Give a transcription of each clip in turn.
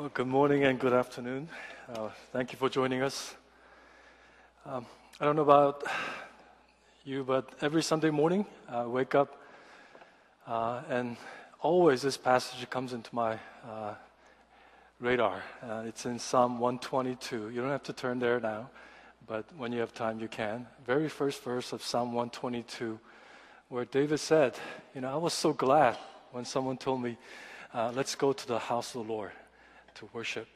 Well, good morning and good afternoon. Uh, thank you for joining us. Um, I don't know about you, but every Sunday morning I wake up uh, and always this passage comes into my uh, radar. Uh, it's in Psalm 122. You don't have to turn there now, but when you have time, you can. Very first verse of Psalm 122, where David said, You know, I was so glad when someone told me, uh, let's go to the house of the Lord to worship.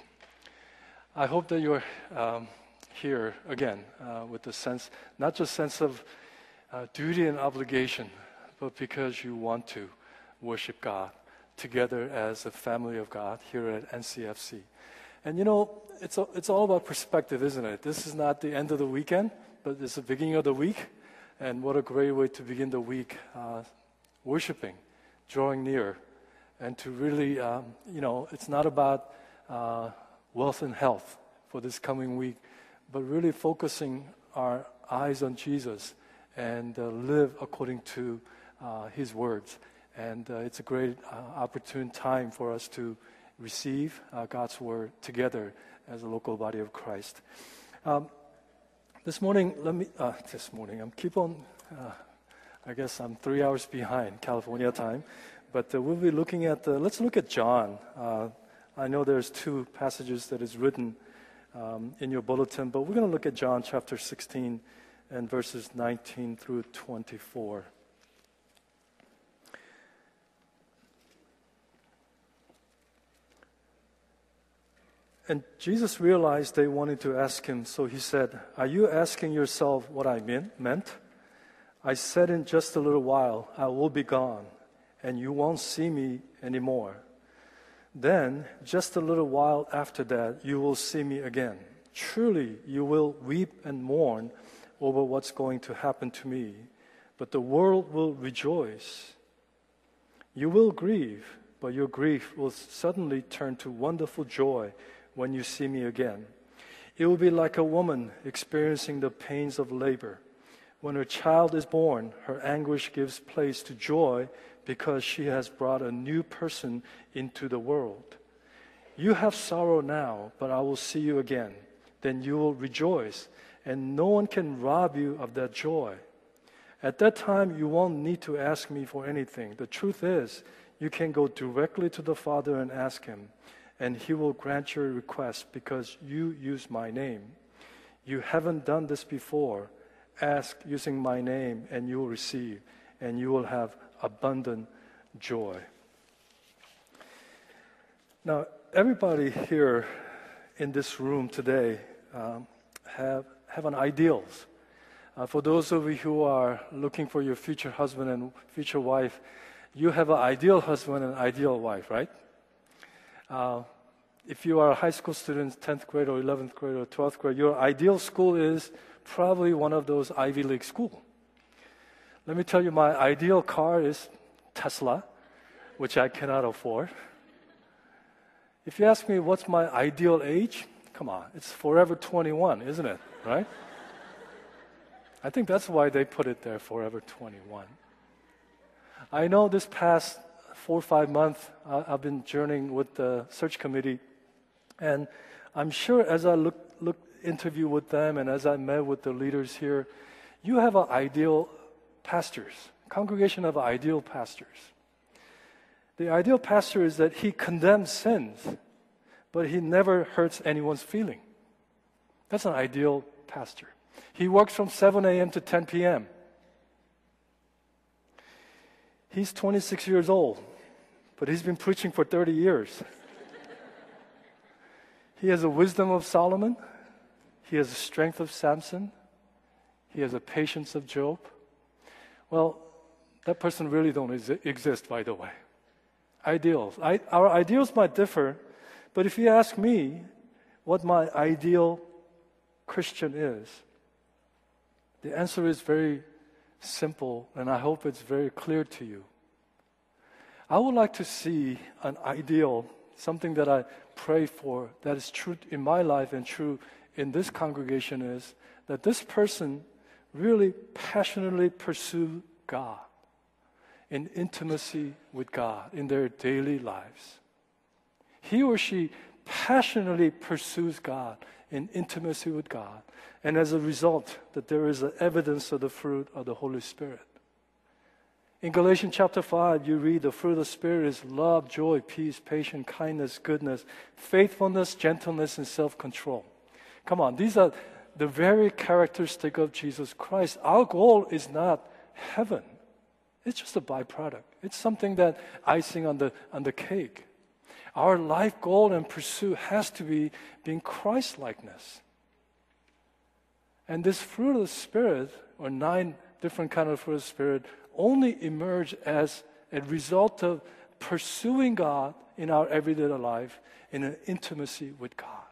I hope that you're um, here again uh, with the sense, not just sense of uh, duty and obligation, but because you want to worship God together as a family of God here at NCFC. And you know, it's, a, it's all about perspective, isn't it? This is not the end of the weekend, but it's the beginning of the week. And what a great way to begin the week uh, worshiping, drawing near, and to really, um, you know, it's not about uh, wealth and health for this coming week, but really focusing our eyes on Jesus and uh, live according to uh, His words. And uh, it's a great uh, opportune time for us to receive uh, God's word together as a local body of Christ. Um, this morning, let me, this morning, I'm keep on, I guess I'm three hours behind California time. But we'll be looking at, let's look at John. I know there's two passages that is written um, in your bulletin, but we're going to look at John chapter 16 and verses 19 through 24. And Jesus realized they wanted to ask him, so he said, Are you asking yourself what I mean, meant? I said, In just a little while, I will be gone and you won't see me anymore. Then, just a little while after that, you will see me again. Truly, you will weep and mourn over what's going to happen to me, but the world will rejoice. You will grieve, but your grief will suddenly turn to wonderful joy when you see me again. It will be like a woman experiencing the pains of labor. When her child is born, her anguish gives place to joy because she has brought a new person into the world. You have sorrow now, but I will see you again. Then you will rejoice, and no one can rob you of that joy. At that time, you won't need to ask me for anything. The truth is, you can go directly to the Father and ask Him, and He will grant your request because you use my name. You haven't done this before. Ask using my name, and you will receive, and you will have abundant joy. Now, everybody here in this room today um, have, have an ideals. Uh, for those of you who are looking for your future husband and future wife, you have an ideal husband and ideal wife, right? Uh, if you are a high school student, 10th grade or 11th grade or 12th grade, your ideal school is probably one of those Ivy League schools. Let me tell you, my ideal car is Tesla, which I cannot afford. If you ask me what's my ideal age, come on, it's forever 21, isn't it? Right? I think that's why they put it there, forever 21. I know this past four or five months, I've been journeying with the search committee, and I'm sure as I look, look interview with them and as I met with the leaders here, you have an ideal pastors, congregation of ideal pastors. The ideal pastor is that he condemns sins, but he never hurts anyone's feeling. That's an ideal pastor. He works from 7 a.m. to 10 p.m. He's 26 years old, but he's been preaching for 30 years. he has the wisdom of Solomon. He has the strength of Samson. He has the patience of Job. Well, that person really don't exist, by the way. Ideals. I, our ideals might differ, but if you ask me what my ideal Christian is, the answer is very simple, and I hope it's very clear to you. I would like to see an ideal, something that I pray for that is true in my life and true in this congregation is that this person really passionately pursue God in intimacy with God in their daily lives. He or she passionately pursues God in intimacy with God. And as a result, that there is evidence of the fruit of the Holy Spirit. In Galatians chapter 5, you read the fruit of the Spirit is love, joy, peace, patience, kindness, goodness, faithfulness, gentleness, and self control. Come on, these are the very characteristic of Jesus Christ. Our goal is not heaven. It's just a byproduct. It's something that icing on the, on the cake. Our life goal and pursuit has to be being Christ likeness. And this fruit of the Spirit, or nine different kind of fruit of the Spirit, only emerge as a result of pursuing God in our everyday life in an intimacy with God.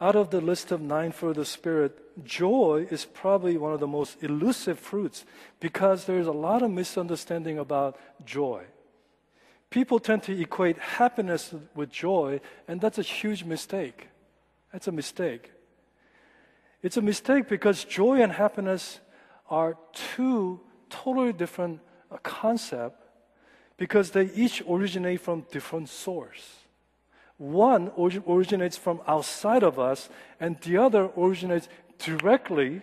Out of the list of nine of the Spirit, joy is probably one of the most elusive fruits because there's a lot of misunderstanding about joy. People tend to equate happiness with joy, and that's a huge mistake. That's a mistake. It's a mistake because joy and happiness are two totally different concepts because they each originate from different source. One originates from outside of us, and the other originates directly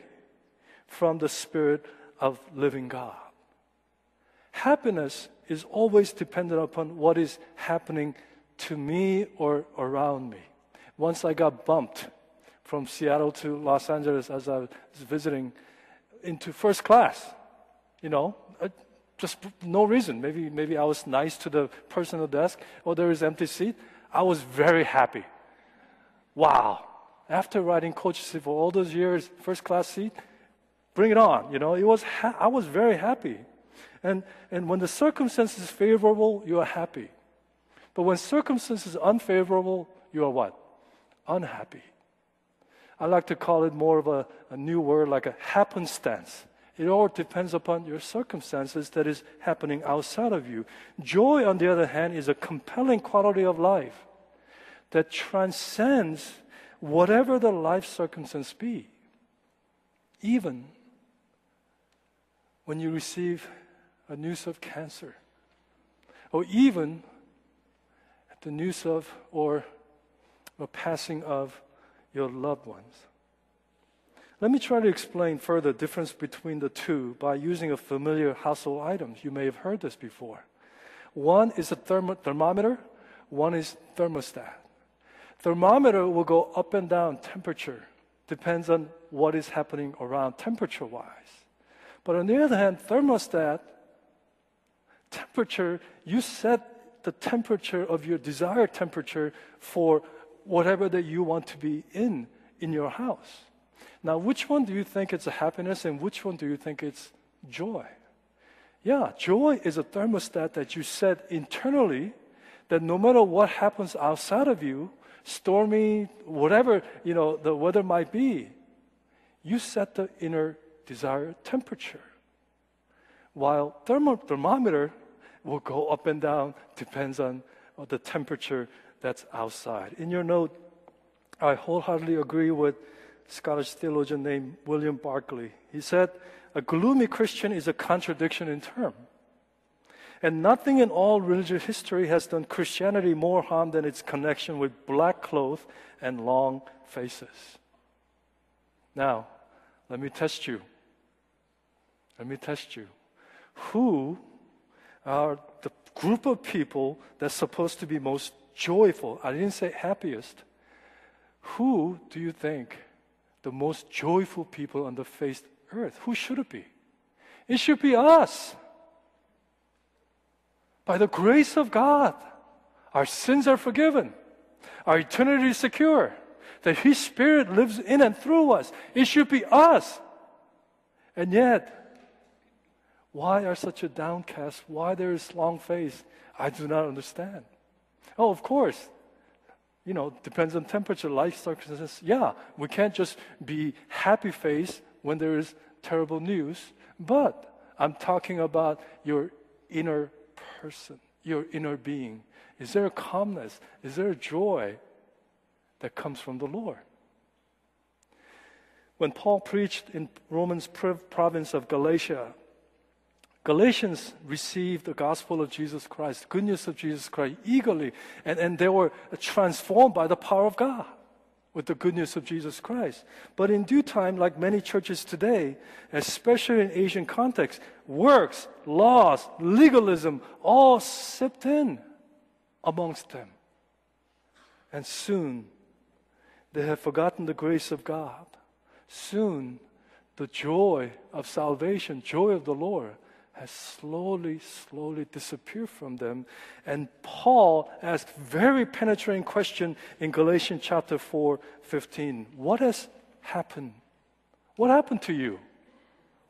from the Spirit of living God. Happiness is always dependent upon what is happening to me or around me. Once I got bumped from Seattle to Los Angeles as I was visiting into first class, you know, uh, just no reason. Maybe, maybe I was nice to the person at the desk, or there is empty seat. I was very happy. Wow. After riding coach seat for all those years, first class seat, bring it on. You know, it was ha- I was very happy. And, and when the circumstances is favorable, you are happy. But when circumstances unfavorable, you are what? Unhappy. I like to call it more of a, a new word like a happenstance. It all depends upon your circumstances that is happening outside of you. Joy, on the other hand, is a compelling quality of life that transcends whatever the life circumstance be. Even when you receive a news of cancer, or even the news of or a passing of your loved ones. Let me try to explain further the difference between the two by using a familiar household item. You may have heard this before. One is a thermo- thermometer, one is thermostat. Thermometer will go up and down temperature, depends on what is happening around temperature wise. But on the other hand, thermostat temperature, you set the temperature of your desired temperature for whatever that you want to be in in your house. Now, which one do you think it's a happiness and which one do you think it's joy? Yeah, joy is a thermostat that you set internally that no matter what happens outside of you, stormy, whatever, you know, the weather might be, you set the inner desired temperature. While thermo- thermometer will go up and down, depends on uh, the temperature that's outside. In your note, I wholeheartedly agree with Scottish theologian named William Barclay. He said, A gloomy Christian is a contradiction in term. And nothing in all religious history has done Christianity more harm than its connection with black clothes and long faces. Now, let me test you. Let me test you. Who are the group of people that's supposed to be most joyful? I didn't say happiest. Who do you think the most joyful people on the face of earth? Who should it be? It should be us. By the grace of God, our sins are forgiven. Our eternity is secure. That His Spirit lives in and through us. It should be us. And yet, why are such a downcast? Why there is long face? I do not understand. Oh, of course. You know, depends on temperature, life circumstances. Yeah, we can't just be happy face when there is terrible news. But I'm talking about your inner person, your inner being. Is there a calmness? Is there a joy that comes from the Lord? When Paul preached in Romans province of Galatia, Galatians received the gospel of Jesus Christ, the good news of Jesus Christ, eagerly, and, and they were transformed by the power of God with the good news of Jesus Christ. But in due time, like many churches today, especially in Asian context, works, laws, legalism all sipped in amongst them. And soon, they have forgotten the grace of God. Soon, the joy of salvation, joy of the Lord, has slowly, slowly disappeared from them. And Paul asked very penetrating question in Galatians chapter 4, 15. What has happened? What happened to you?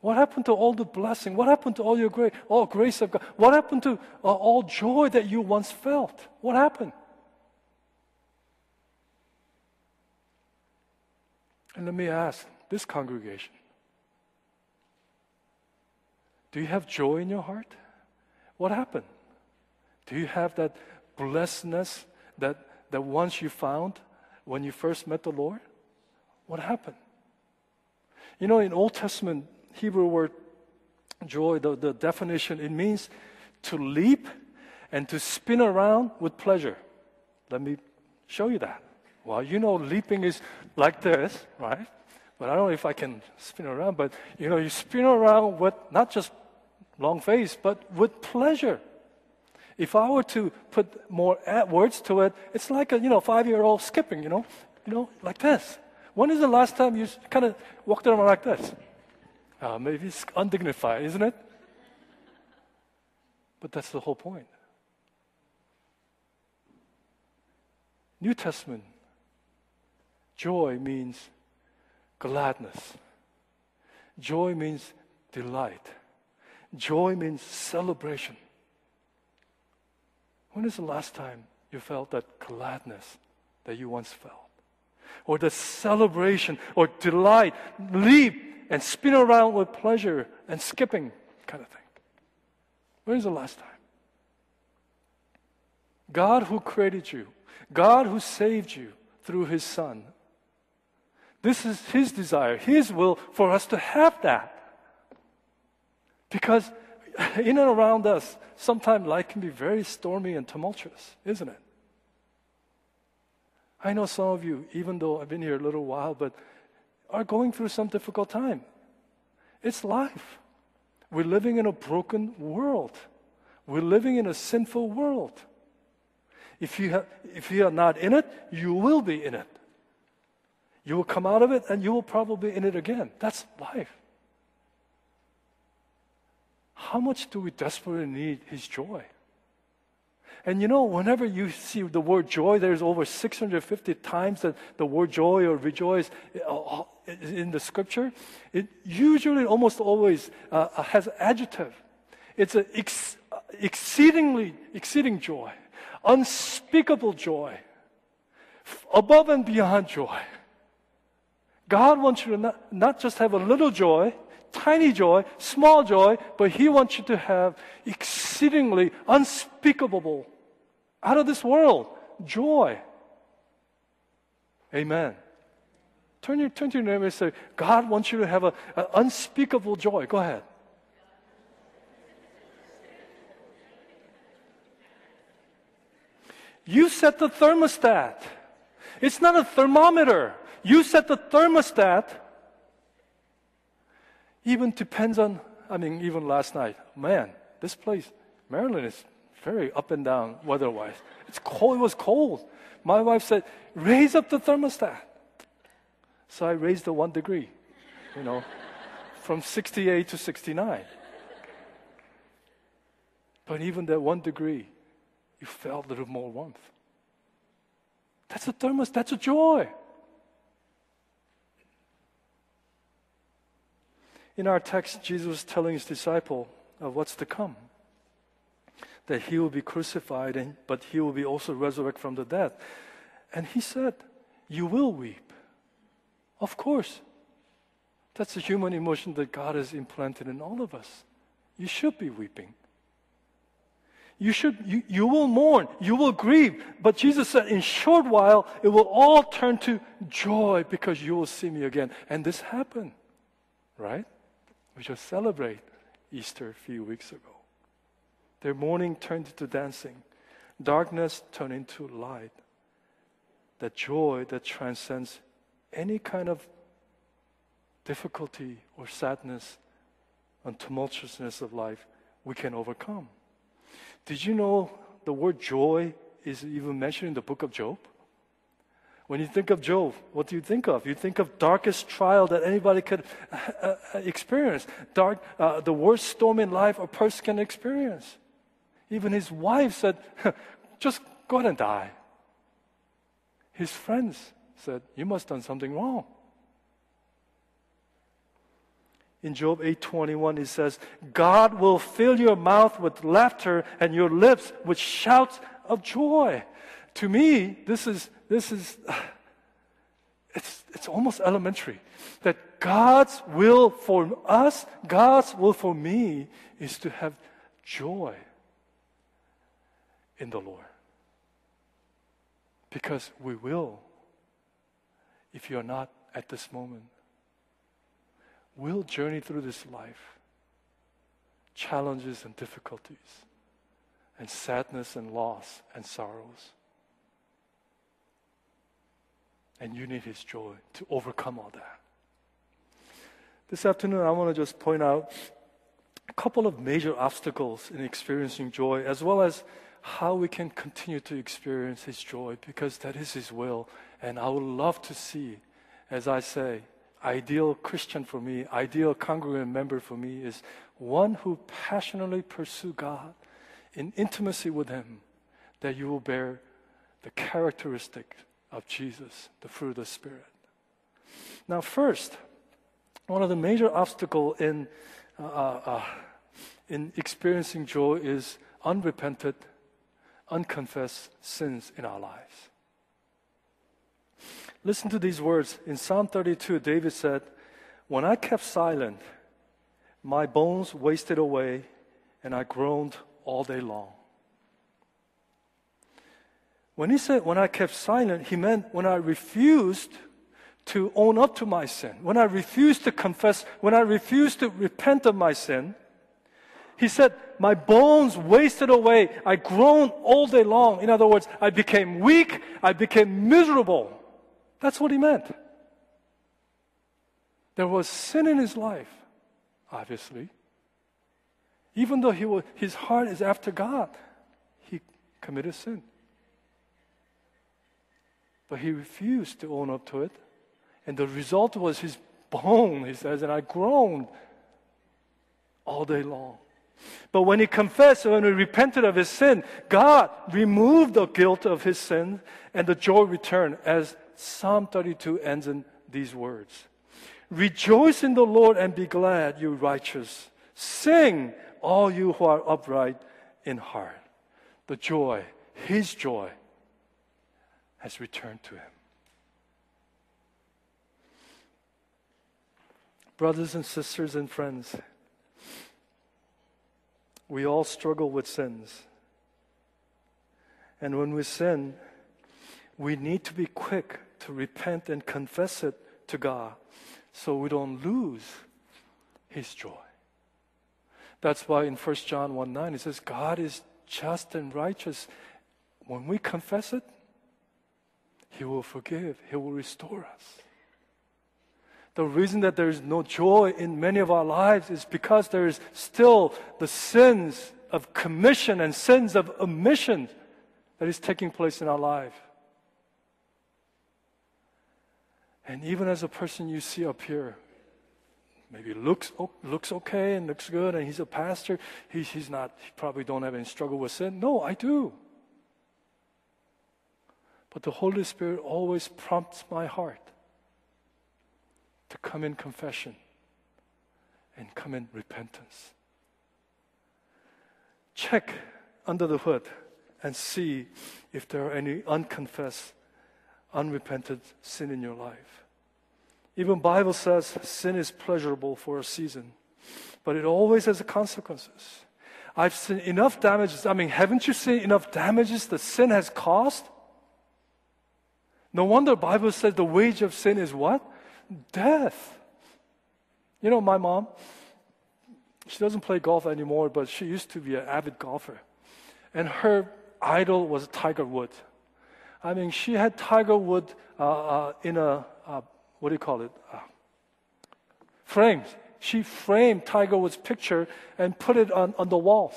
What happened to all the blessing? What happened to all your grace, all grace of God? What happened to uh, all joy that you once felt? What happened? And let me ask this congregation do you have joy in your heart? What happened? Do you have that blessedness that, that once you found when you first met the Lord? What happened? You know, in Old Testament Hebrew word joy, the, the definition, it means to leap and to spin around with pleasure. Let me show you that. Well, you know, leaping is like this, right? But I don't know if I can spin around, but you know, you spin around with not just long face, but with pleasure. If I were to put more words to it, it's like a you know five-year-old skipping, you know, you know, like this. When is the last time you kind of walked around like this? Uh, maybe it's undignified, isn't it? But that's the whole point. New Testament, joy means gladness. Joy means delight. Joy means celebration. When is the last time you felt that gladness that you once felt? Or the celebration or delight, leap and spin around with pleasure and skipping kind of thing? When is the last time? God who created you, God who saved you through His Son. This is His desire, His will for us to have that. Because in and around us, sometimes life can be very stormy and tumultuous, isn't it? I know some of you, even though I've been here a little while, but are going through some difficult time. It's life. We're living in a broken world. We're living in a sinful world. If you, if you are not in it, you will be in it. You will come out of it and you will probably be in it again. That's life. How much do we desperately need His joy? And you know, whenever you see the word joy, there's over 650 times that the word joy or rejoice uh, uh, in the scripture. It usually, almost always, uh, has an adjective. It's an ex- exceedingly, exceeding joy, unspeakable joy, above and beyond joy. God wants you to not, not just have a little joy, tiny joy, small joy, but He wants you to have exceedingly unspeakable, out of this world joy. Amen. Turn, your, turn to your neighbor and say, God wants you to have an unspeakable joy. Go ahead. You set the thermostat. It's not a thermometer. You set the thermostat even depends on, I mean, even last night, man, this place, Maryland is very up and down weather wise. It's cold, it was cold. My wife said, raise up the thermostat. So I raised it one degree, you know, from 68 to 69. But even that one degree, you felt a little more warmth. That's a thermos, that's a joy. In our text, Jesus was telling his disciple of what's to come. That he will be crucified, and, but he will be also resurrected from the dead. And he said, You will weep. Of course. That's a human emotion that God has implanted in all of us. You should be weeping. You should, you, you will mourn, you will grieve. But Jesus said, in short while, it will all turn to joy because you will see me again. And this happened, right? We should celebrate Easter a few weeks ago. Their mourning turned into dancing, darkness turned into light. That joy that transcends any kind of difficulty or sadness and tumultuousness of life, we can overcome. Did you know the word joy is even mentioned in the book of Job? When you think of Job, what do you think of? You think of darkest trial that anybody could uh, uh, experience, dark, uh, the worst storm in life a person can experience. Even his wife said, "Just go and die." His friends said, "You must have done something wrong." In Job 8:21 it says, "God will fill your mouth with laughter and your lips with shouts of joy." To me, this is this is it's it's almost elementary that God's will for us, God's will for me is to have joy in the Lord. Because we will if you're not at this moment will journey through this life, challenges and difficulties, and sadness and loss and sorrows. And you need His joy to overcome all that. This afternoon, I want to just point out a couple of major obstacles in experiencing joy, as well as how we can continue to experience His joy, because that is His will. And I would love to see, as I say, ideal Christian for me, ideal congregant member for me is one who passionately pursue God in intimacy with Him, that you will bear the characteristic of Jesus, the fruit of the Spirit. Now, first, one of the major obstacles in, uh, uh, uh, in experiencing joy is unrepented, unconfessed sins in our lives. Listen to these words. In Psalm 32, David said, When I kept silent, my bones wasted away, and I groaned all day long. When he said, When I kept silent, he meant when I refused to own up to my sin, when I refused to confess, when I refused to repent of my sin. He said, My bones wasted away. I groaned all day long. In other words, I became weak. I became miserable. That's what he meant. There was sin in his life, obviously. Even though he was, his heart is after God, he committed sin. But he refused to own up to it. And the result was his bone, he says, and I groaned all day long. But when he confessed, and when he repented of his sin, God removed the guilt of his sin and the joy returned as Psalm 32 ends in these words Rejoice in the Lord and be glad, you righteous. Sing, all you who are upright in heart. The joy, His joy, has returned to Him. Brothers and sisters and friends, we all struggle with sins. And when we sin, we need to be quick to repent and confess it to God so we don't lose His joy. That's why in 1 John 1 9 it says, God is just and righteous. When we confess it, He will forgive, He will restore us. The reason that there is no joy in many of our lives is because there is still the sins of commission and sins of omission that is taking place in our life. And even as a person you see up here, maybe looks looks okay and looks good, and he's a pastor, he, he's not. He probably don't have any struggle with sin. No, I do. But the Holy Spirit always prompts my heart to come in confession and come in repentance. Check under the hood and see if there are any unconfessed unrepented sin in your life. Even Bible says sin is pleasurable for a season, but it always has consequences. I've seen enough damages. I mean, haven't you seen enough damages that sin has caused? No wonder the Bible says the wage of sin is what? Death. You know, my mom, She doesn't play golf anymore, but she used to be an avid golfer. And her idol was Tiger Woods. I mean, she had Tiger Woods uh, uh, in a, uh, what do you call it? Uh, frames. She framed Tiger Woods' picture and put it on, on the walls.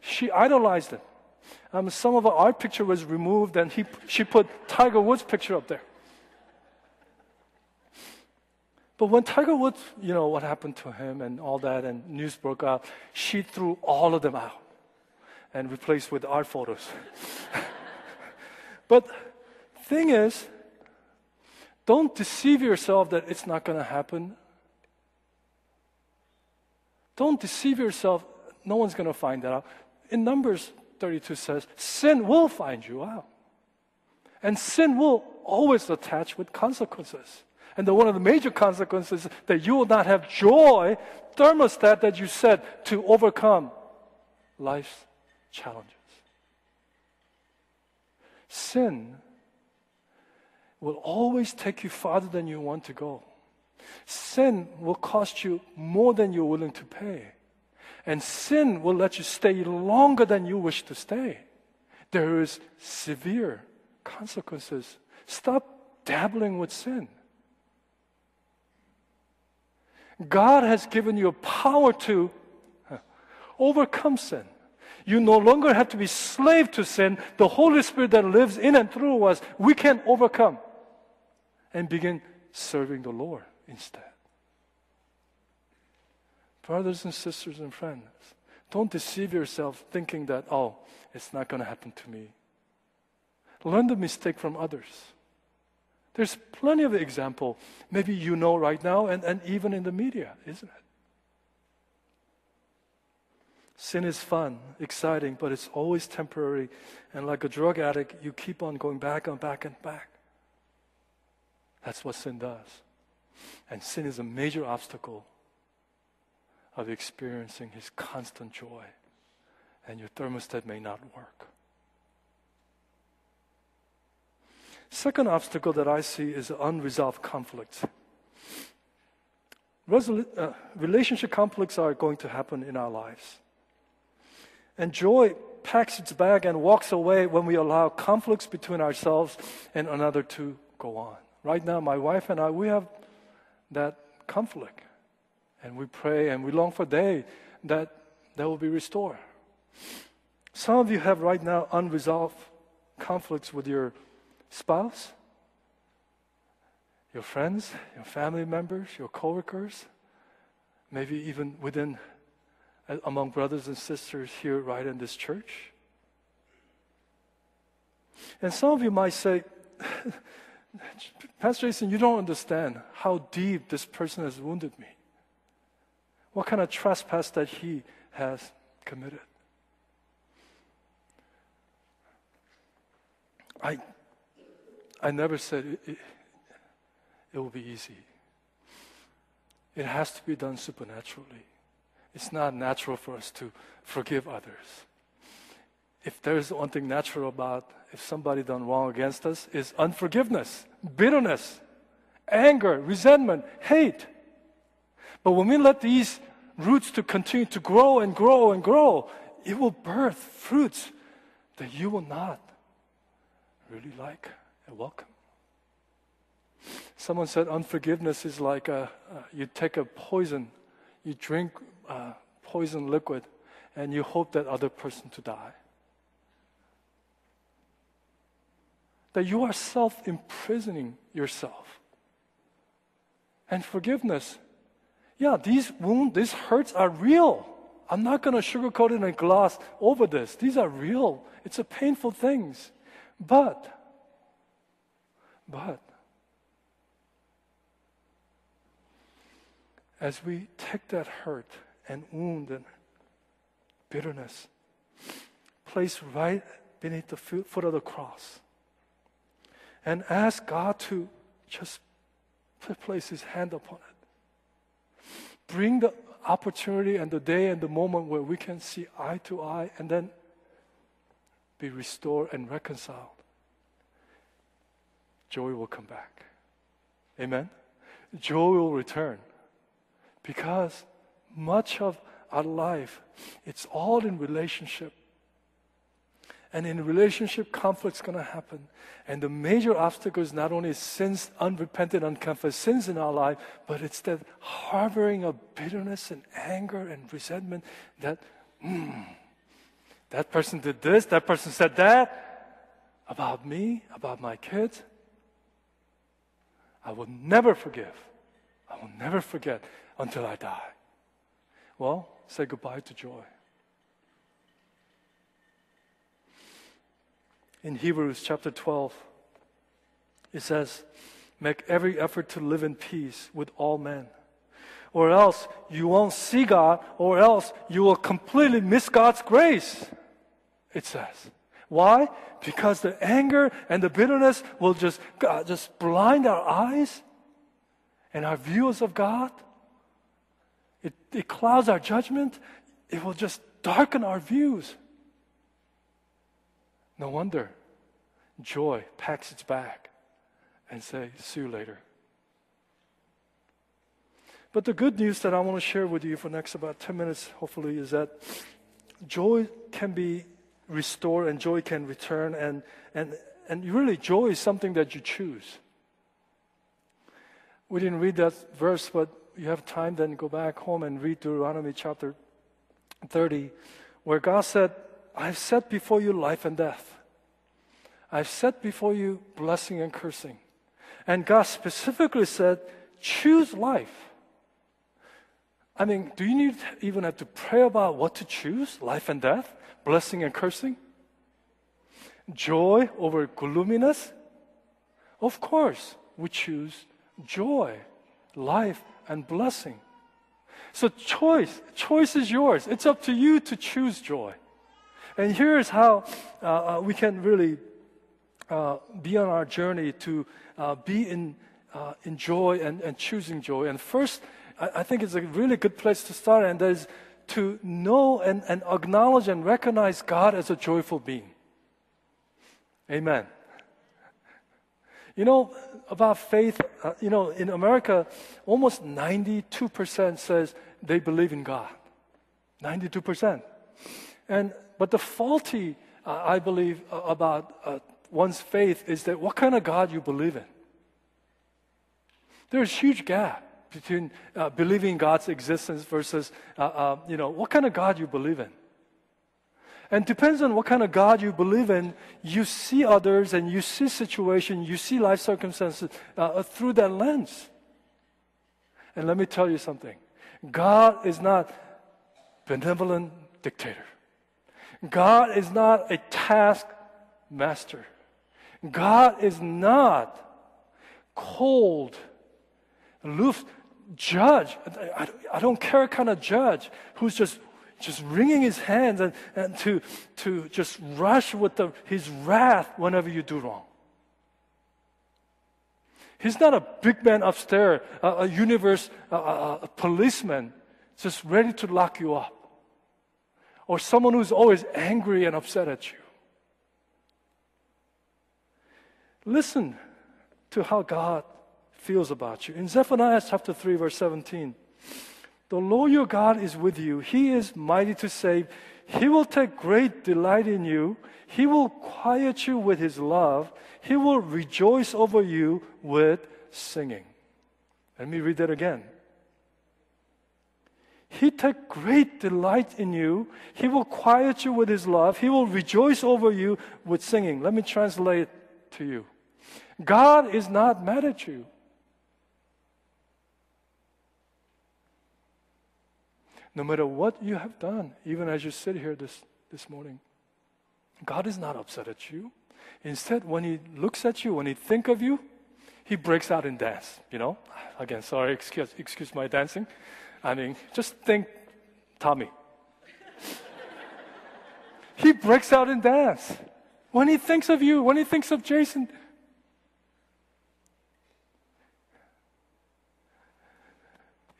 She idolized him. Um, some of our picture was removed, and he, she put Tiger Woods' picture up there. But when Tiger Woods, you know, what happened to him and all that, and news broke out, she threw all of them out and replaced with our photos. but thing is, don't deceive yourself that it's not going to happen. Don't deceive yourself. No one's going to find that out. In Numbers 32 says, sin will find you out. And sin will always attach with consequences. And the, one of the major consequences is that you will not have joy, thermostat that you set to overcome life's challenges. Sin will always take you farther than you want to go. Sin will cost you more than you're willing to pay. And sin will let you stay longer than you wish to stay. There is severe consequences. Stop dabbling with sin. God has given you power to overcome sin. You no longer have to be slave to sin. The Holy Spirit that lives in and through us, we can overcome and begin serving the Lord instead. Brothers and sisters and friends, don't deceive yourself thinking that, oh, it's not going to happen to me. Learn the mistake from others. There's plenty of example. Maybe you know right now, and, and even in the media, isn't it? Sin is fun, exciting, but it's always temporary. And like a drug addict, you keep on going back and back and back. That's what sin does. And sin is a major obstacle of experiencing His constant joy. And your thermostat may not work. Second obstacle that I see is unresolved conflicts. Resolu- uh, relationship conflicts are going to happen in our lives. And joy packs its bag and walks away when we allow conflicts between ourselves and another to go on. Right now, my wife and I, we have that conflict. And we pray and we long for a day that that will be restored. Some of you have right now unresolved conflicts with your spouse, your friends, your family members, your coworkers, maybe even within uh, among brothers and sisters here right in this church. And some of you might say, Pastor Jason, you don't understand how deep this person has wounded me. What kind of trespass that he has committed. I, I never said it, it, it will be easy. It has to be done supernaturally. It's not natural for us to forgive others. If there's one thing natural about if somebody done wrong against us is unforgiveness, bitterness, anger, resentment, hate. But when we let these roots to continue to grow and grow and grow, it will birth fruits that you will not really like and welcome. Someone said unforgiveness is like a, uh, you take a poison, you drink uh, poison liquid, and you hope that other person to die. that you are self imprisoning yourself. And forgiveness, yeah, these wounds, these hurts are real. I'm not going to sugarcoat it and gloss over this. These are real. It's a painful things. But, but, as we take that hurt and wound and bitterness, place right beneath the foot of the cross, and ask God to just place His hand upon it. Bring the opportunity and the day and the moment where we can see eye to eye and then be restored and reconciled. Joy will come back. Amen? Joy will return because much of our life, it's all in relationship. And in relationship, conflict's going to happen. And the major obstacle is not only sins, unrepented, unconfessed sins in our life, but it's that harboring of bitterness and anger and resentment that, mm, that person did this, that person said that about me, about my kids. I will never forgive. I will never forget until I die. Well, say goodbye to joy. In Hebrews chapter 12, it says, Make every effort to live in peace with all men. Or else you won't see God, or else you will completely miss God's grace. It says. Why? Because the anger and the bitterness will just, uh, just blind our eyes and our views of God. It, it clouds our judgment. It will just darken our views. No wonder joy packs its bag and say, see you later. But the good news that I want to share with you for next about 10 minutes, hopefully, is that joy can be restored and joy can return. And, and, and really, joy is something that you choose. We didn't read that verse, but you have time, then go back home and read Deuteronomy chapter 30, where God said, I've set before you life and death. I've set before you blessing and cursing. And God specifically said, choose life. I mean, do you need even have to pray about what to choose? Life and death? Blessing and cursing? Joy over gloominess? Of course, we choose joy, life, and blessing. So choice, choice is yours. It's up to you to choose joy. And here's how uh, uh, we can really uh, be on our journey to uh, be in, uh, in joy and, and choosing joy. And first, I, I, think it's a really good place to start, and that is to know and, and acknowledge and recognize God as a joyful being. Amen. You know, about faith, uh, you know, in America, almost 92% says they believe in God. 92%. And but the faulty, uh, I believe, uh, about uh, one's faith is that what kind of God you believe in. There's a huge gap between uh, believing God's existence versus, uh, uh, you know, what kind of God you believe in. And depends on what kind of God you believe in, you see others and you see situation, you see life circumstances through that lens. And let me tell you something. God is not benevolent dictator. God is not a task master. God is not cold, aloof judge. I, I don't care kind of judge who's just just wringing his hands and, and to, to just rush with the, his wrath whenever you do wrong. He's not a big man upstairs, a, a universe, a, a, a policeman, just ready to lock you up or someone who's always angry and upset at you. Listen to how God feels about you. In Zephaniah chapter 3, verse 17, the Lord your God is with you. He is mighty to save. He will take great delight in you. He will quiet you with his love. He will rejoice over you with singing. Let me read that again. He take great delight in you. He will quiet you with his love. He will rejoice over you with singing. Let me translate to you. God is not mad at you. No matter what you have done, even as you sit here this, this morning, God is not upset at you. Instead, when He looks at you, when He think of you, He breaks out in dance. You know, again, sorry, excuse, excuse my dancing. I mean, just think Tommy. he breaks out in dance. When he thinks of you, when he thinks of Jason,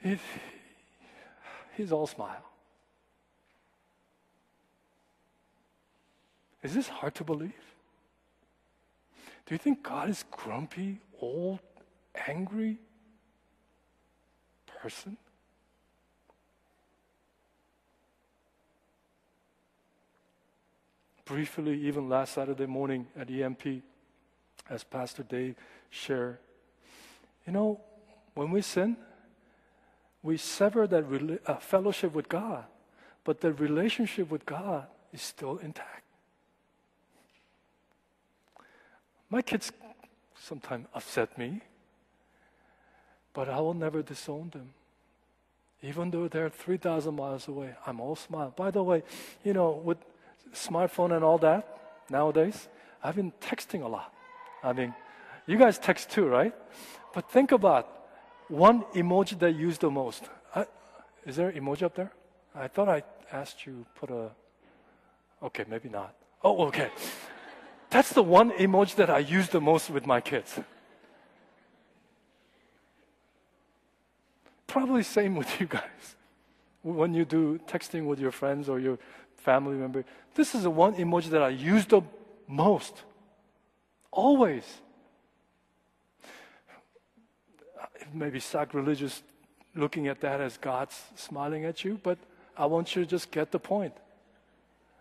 he, he's all smile. Is this hard to believe? Do you think God is grumpy, old, angry person? Briefly, even last Saturday morning at EMP, as Pastor Dave shared. You know, when we sin, we sever that uh, fellowship with God, but the relationship with God is still intact. My kids sometimes upset me, but I will never disown them. Even though they're 3,000 miles away, I'm all smile. By the way, you know, with smartphone and all that nowadays, I've been texting a lot. I mean, you guys text too, right? But think about one emoji that you use the most. I, is there emoji up there? I thought I asked you put a. Okay, maybe not. Oh, okay. That's the one emoji that I use the most with my kids. Probably same with you guys. When you do texting with your friends or your family member, this is the one emoji that I use the most. Always. It may be sacrilegious looking at that as God's smiling at you, but I want you to just get the point.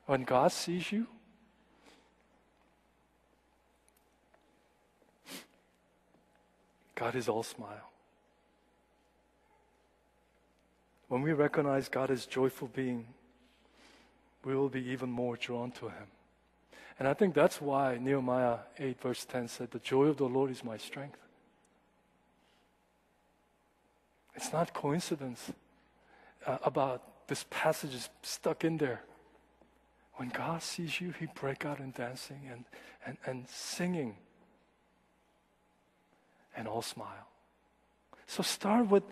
When God sees you, God is all smile. When we recognize God as joyful being, we will be even more drawn to Him. And I think that's why Nehemiah 8, verse 10 said, The joy of the Lord is my strength. It's not coincidence uh, about this passage is stuck in there. When God sees you, He break out in dancing and, and, and singing and all smile. So start with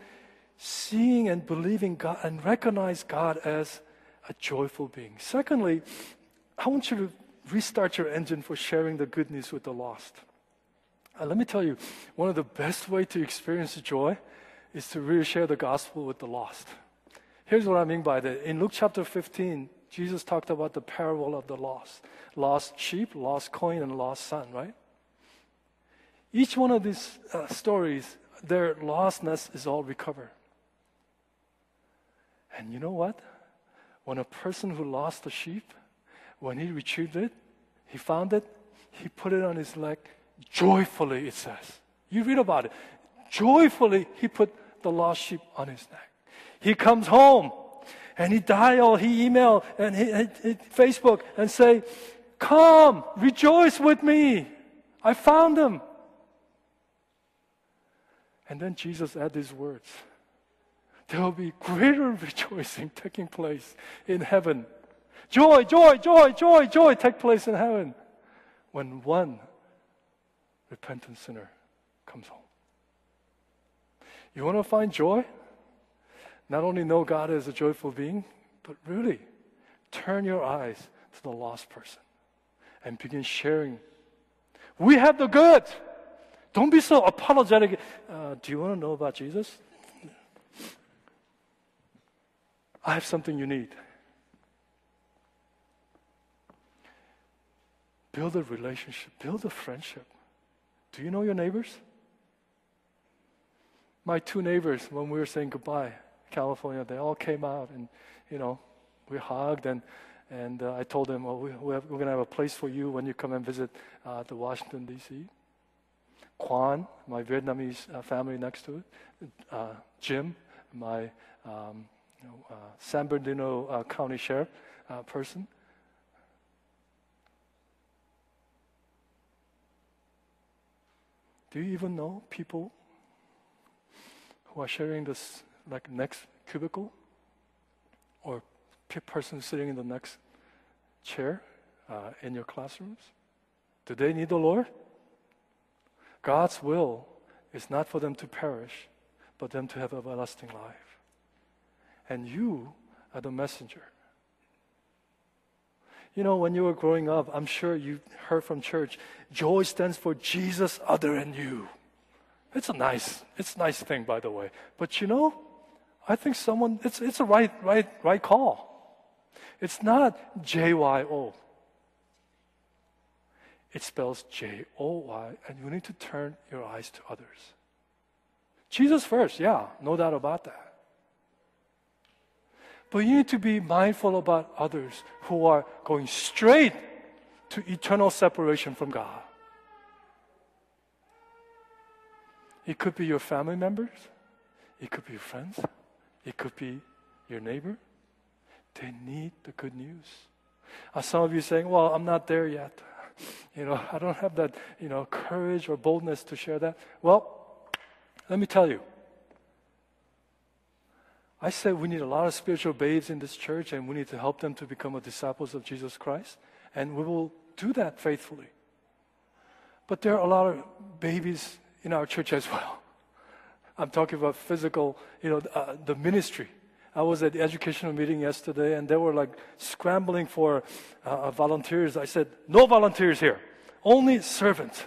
seeing and believing God and recognize God as a joyful being. Secondly, I want you to restart your engine for sharing the good news with the lost. Uh, let me tell you, one of the best way to experience joy is to really share the gospel with the lost. Here's what I mean by that. In Luke chapter 15, Jesus talked about the parable of the lost. Lost sheep, lost coin, and lost son, right? Each one of these uh, stories, their lostness is all recovered. And you know what? When a person who lost a sheep, when he retrieved it, he found it, he put it on his leg joyfully, it says. You read about it. Joyfully, he put the lost sheep on his neck. He comes home and he dial, he email and he, he, he, Facebook and say, come, rejoice with me. I found him. And then Jesus add these words there will be greater rejoicing taking place in heaven. Joy, joy, joy, joy, joy take place in heaven when one repentant sinner comes home. You want to find joy? Not only know God as a joyful being, but really turn your eyes to the lost person and begin sharing. We have the good. Don't be so apologetic. Uh, do you want to know about Jesus? I have something you need. Build a relationship, build a friendship. Do you know your neighbors? My two neighbors, when we were saying goodbye, California, they all came out and, you know, we hugged and, and uh, I told them, well, we, we are going to have a place for you when you come and visit uh, the Washington, D.C. Quan, my Vietnamese uh, family next to it. Uh, Jim, my um, know, uh, San Bernardino uh, County Sheriff uh, person. Do you even know people who are sharing this like next cubicle or person sitting in the next chair uh, in your classrooms? Do they need the Lord? God's will is not for them to perish, but them to have everlasting life and you are the messenger. You know, when you were growing up, I'm sure you heard from church, joy stands for Jesus other than you. It's a nice, it's a nice thing, by the way. But you know, I think someone, it's, it's a right, right, right call. It's not J-Y-O. It spells J-O-Y, and you need to turn your eyes to others. Jesus first, yeah, no doubt about that. But you need to be mindful about others who are going straight to eternal separation from God. It could be your family members, it could be your friends, it could be your neighbor. They need the good news. Uh, some of you saying, "Well, I'm not there yet." You know, I don't have that, you know, courage or boldness to share that. Well, let me tell you. I said we need a lot of spiritual babes in this church and we need to help them to become disciples of Jesus Christ. And we will do that faithfully. But there are a lot of babies in our church as well. I'm talking about physical, you know, uh, the ministry. I was at the educational meeting yesterday and they were like scrambling for uh, volunteers. I said, no volunteers here, only servants.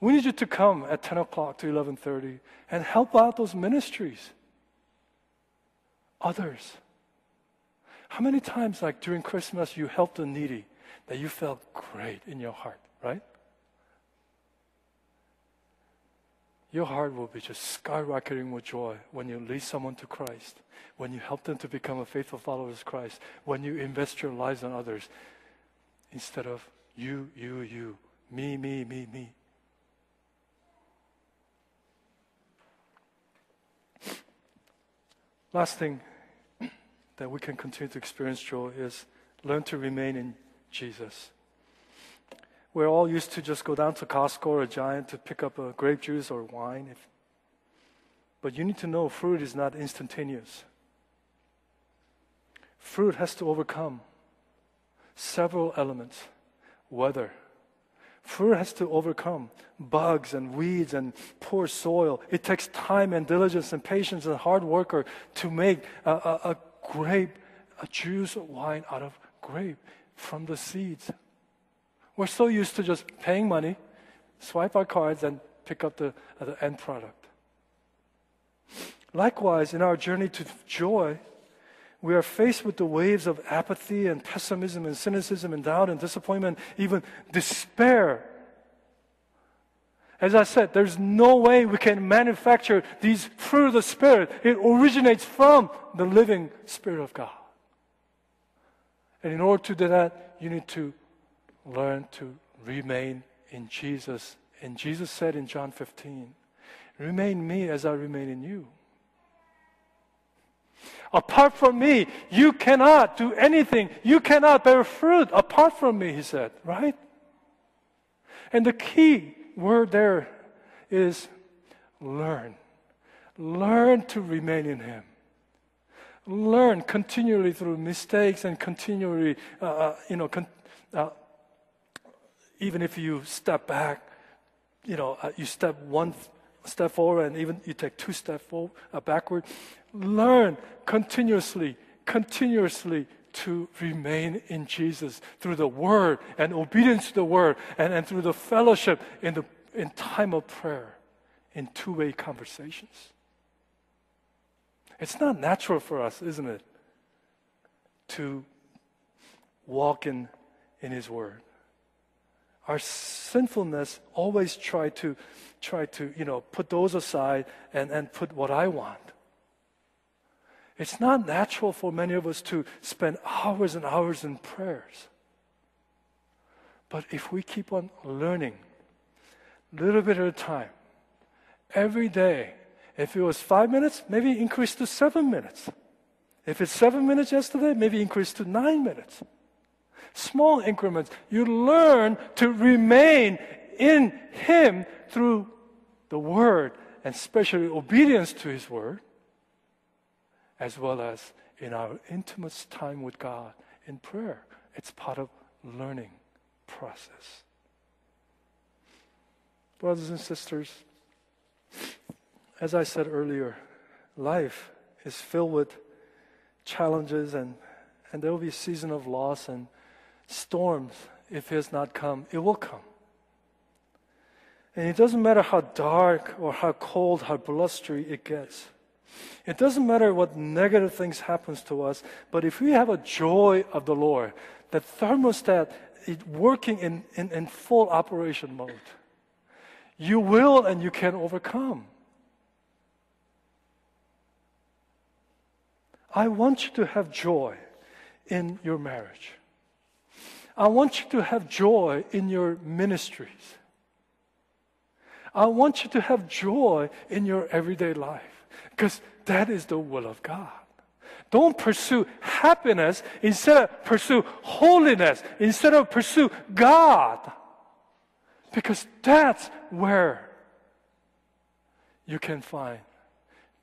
We need you to come at 10 o'clock to 11.30 and help out those ministries. Others. How many times, like during Christmas, you helped the needy that you felt great in your heart, right? Your heart will be just skyrocketing with joy when you lead someone to Christ, when you help them to become a faithful follower of Christ, when you invest your lives on others instead of you, you, you, me, me, me, me. Last thing that we can continue to experience joy is learn to remain in Jesus. We're all used to just go down to Costco or a Giant to pick up a grape juice or wine. If, but you need to know fruit is not instantaneous. Fruit has to overcome several elements weather. Fruit has to overcome bugs and weeds and poor soil. It takes time and diligence and patience and hard worker to make a, a, a grape, a juice, wine out of grape from the seeds. We're so used to just paying money, swipe our cards, and pick up the, uh, the end product. Likewise, in our journey to joy, we are faced with the waves of apathy and pessimism and cynicism and doubt and disappointment, even despair. As I said, there's no way we can manufacture these of the Spirit. It originates from the living Spirit of God. And in order to do that, you need to learn to remain in Jesus. And Jesus said in John 15, Remain me as I remain in you. Apart from me, you cannot do anything. You cannot bear fruit apart from me, he said, right? And the key word there is learn. Learn to remain in him. Learn continually through mistakes and continually, uh, uh you know, con- uh, even if you step back, you know, uh, you step one step forward and even you take two steps forward, uh, backward, learn continuously, continuously to remain in Jesus through the Word and obedience to the Word and, and through the fellowship in, the, in time of prayer, in two way conversations. It's not natural for us, isn't it, to walk in, in His Word our sinfulness always try to try to you know put those aside and, and put what i want it's not natural for many of us to spend hours and hours in prayers. But if we keep on learning a little bit at a time every day if it was five minutes maybe increase to seven minutes. If it's seven minutes yesterday maybe increase to nine minutes. Small increments. You learn to remain in Him through the Word and especially obedience to His Word, as well as in our intimate time with God in prayer. It's part of learning process. Brothers and sisters, as I said earlier, life is filled with challenges and, and there will be a season of loss and storms, if it has not come, it will come. And it doesn't matter how dark or how cold, how blustery it gets. It doesn't matter what negative things happens to us, but if we have a joy of the Lord, that thermostat is working in, in, in full operation mode, you will and you can overcome. I want you to have joy in your marriage. I want you to have joy in your ministries. I want you to have joy in your everyday life because that is the will of God. Don't pursue happiness instead of pursue holiness, instead of pursue God. Because that's where you can find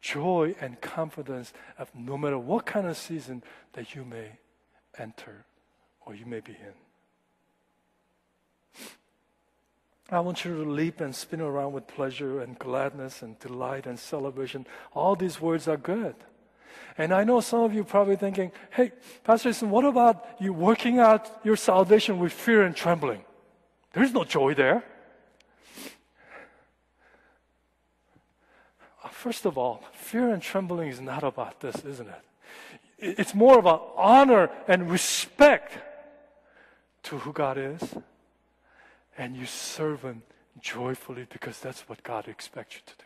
joy and confidence of no matter what kind of season that you may enter or you may be in. I want you to leap and spin around with pleasure and gladness and delight and celebration. All these words are good. And I know some of you probably thinking, hey, Pastor listen, what about you working out your salvation with fear and trembling? There's no joy there. Uh, first of all, fear and trembling is not about this, isn't it? It's more about honor and respect to who God is and you serve Him joyfully because that's what God expects you to do.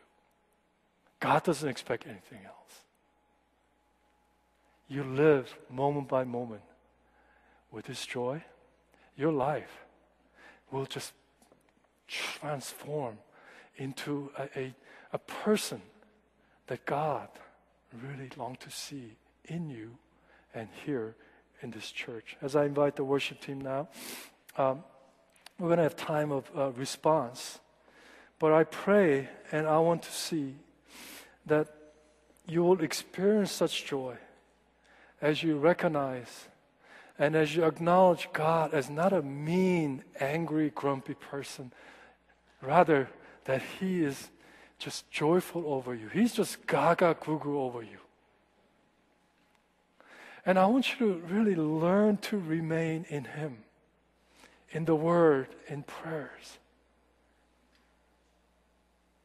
God doesn't expect anything else. You live moment by moment with His joy, your life will just transform into a, a, a person that God really longs to see in you and here in this church. As I invite the worship team now, um, we're going to have time of uh, response. But I pray and I want to see that you will experience such joy as you recognize and as you acknowledge God as not a mean, angry, grumpy person, rather that He is just joyful over you. He's just gaga gugu over you. And I want you to really learn to remain in Him in the Word, in prayers,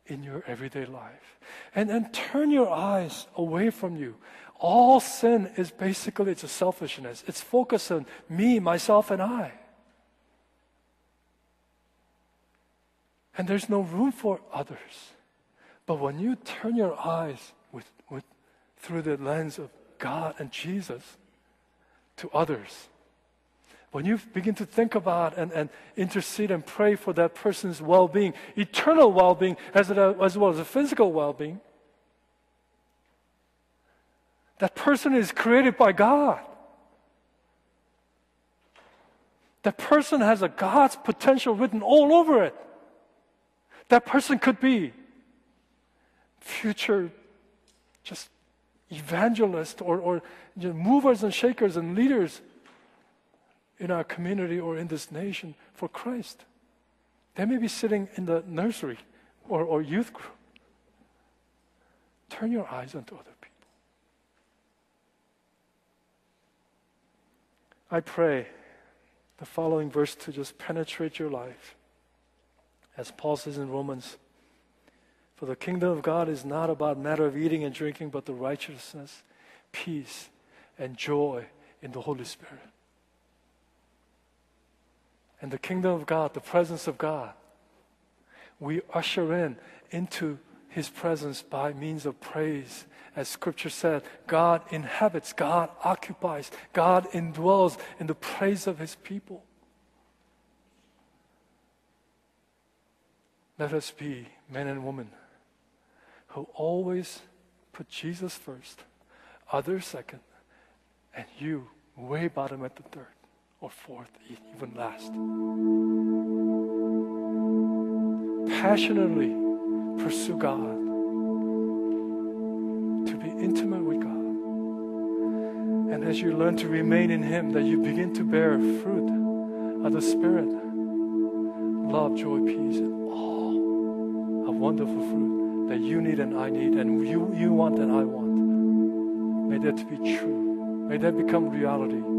in your everyday life. And then turn your eyes away from you. All sin is basically it's a selfishness. It's focused on me, myself, and I. And there's no room for others. But when you turn your eyes with, with, through the lens of God and Jesus to others, when you begin to think about and, and intercede and pray for that person's well being, eternal well being, as, as well as a physical well being, that person is created by God. That person has a God's potential written all over it. That person could be future just evangelists or, or you know, movers and shakers and leaders in our community or in this nation for Christ. They may be sitting in the nursery or, or youth group. Turn your eyes onto other people. I pray the following verse to just penetrate your life. As Paul says in Romans, for the kingdom of God is not about matter of eating and drinking, but the righteousness, peace, and joy in the Holy Spirit and the kingdom of God, the presence of God, we usher in into his presence by means of praise. As scripture said, God inhabits, God occupies, God indwells in the praise of his people. Let us be men and women who always put Jesus first, others second, and you way bottom at the third or fourth, even last. Passionately pursue God, to be intimate with God. And as you learn to remain in Him, that you begin to bear fruit of the Spirit love, joy, peace, and all a wonderful fruit that you need and I need, and you, you want and I want. May that be true. May that become reality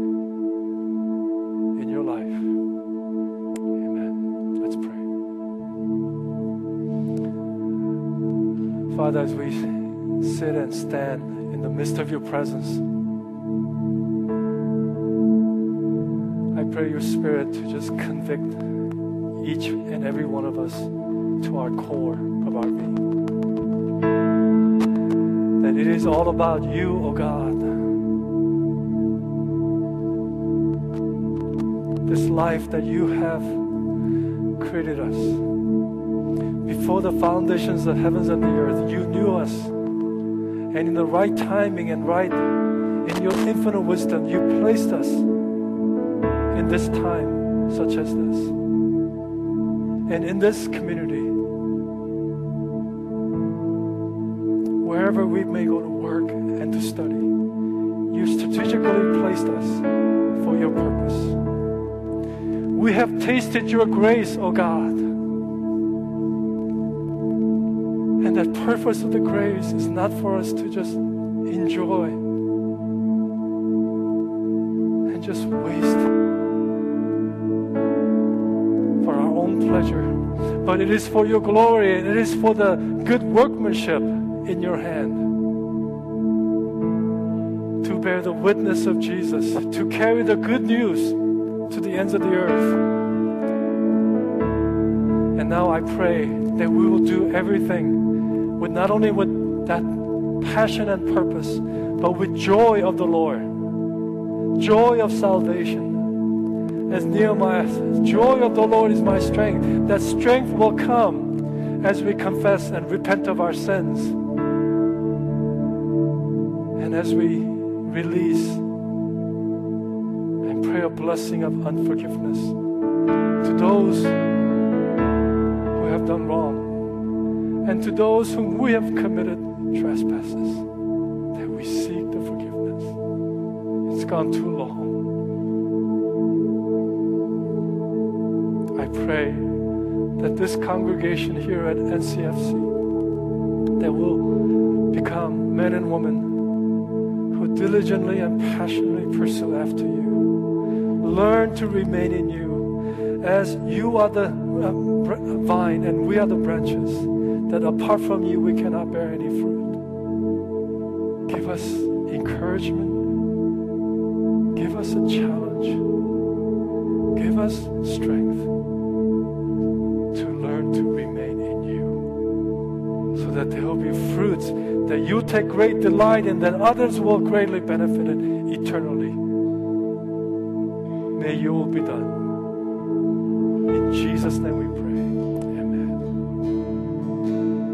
Father, as we sit and stand in the midst of your presence, I pray your spirit to just convict each and every one of us to our core of our being. That it is all about you, O oh God this life that you have created us. Before the foundations of heavens and the earth, you knew us. And in the right timing and right in your infinite wisdom, you placed us in this time such as this. And in this community, wherever we may go to work and to study, you strategically placed us for your purpose. We have tasted your grace, O oh God. Purpose of the grace is not for us to just enjoy and just waste for our own pleasure, but it is for your glory and it is for the good workmanship in your hand to bear the witness of Jesus, to carry the good news to the ends of the earth. And now I pray that we will do everything not only with that passion and purpose, but with joy of the Lord, joy of salvation. As Nehemiah says, joy of the Lord is my strength. That strength will come as we confess and repent of our sins. And as we release and pray a blessing of unforgiveness to those who have done wrong and to those whom we have committed trespasses, that we seek the forgiveness. It's gone too long. I pray that this congregation here at NCFC that will become men and women who diligently and passionately pursue after you. Learn to remain in you as you are the uh, vine and we are the branches, that apart from you we cannot bear any fruit. Give us encouragement. Give us a challenge. Give us strength to learn to remain in you so that there will be fruits that you take great delight in, that others will greatly benefit it eternally. May your will be done. In Jesus' name we pray.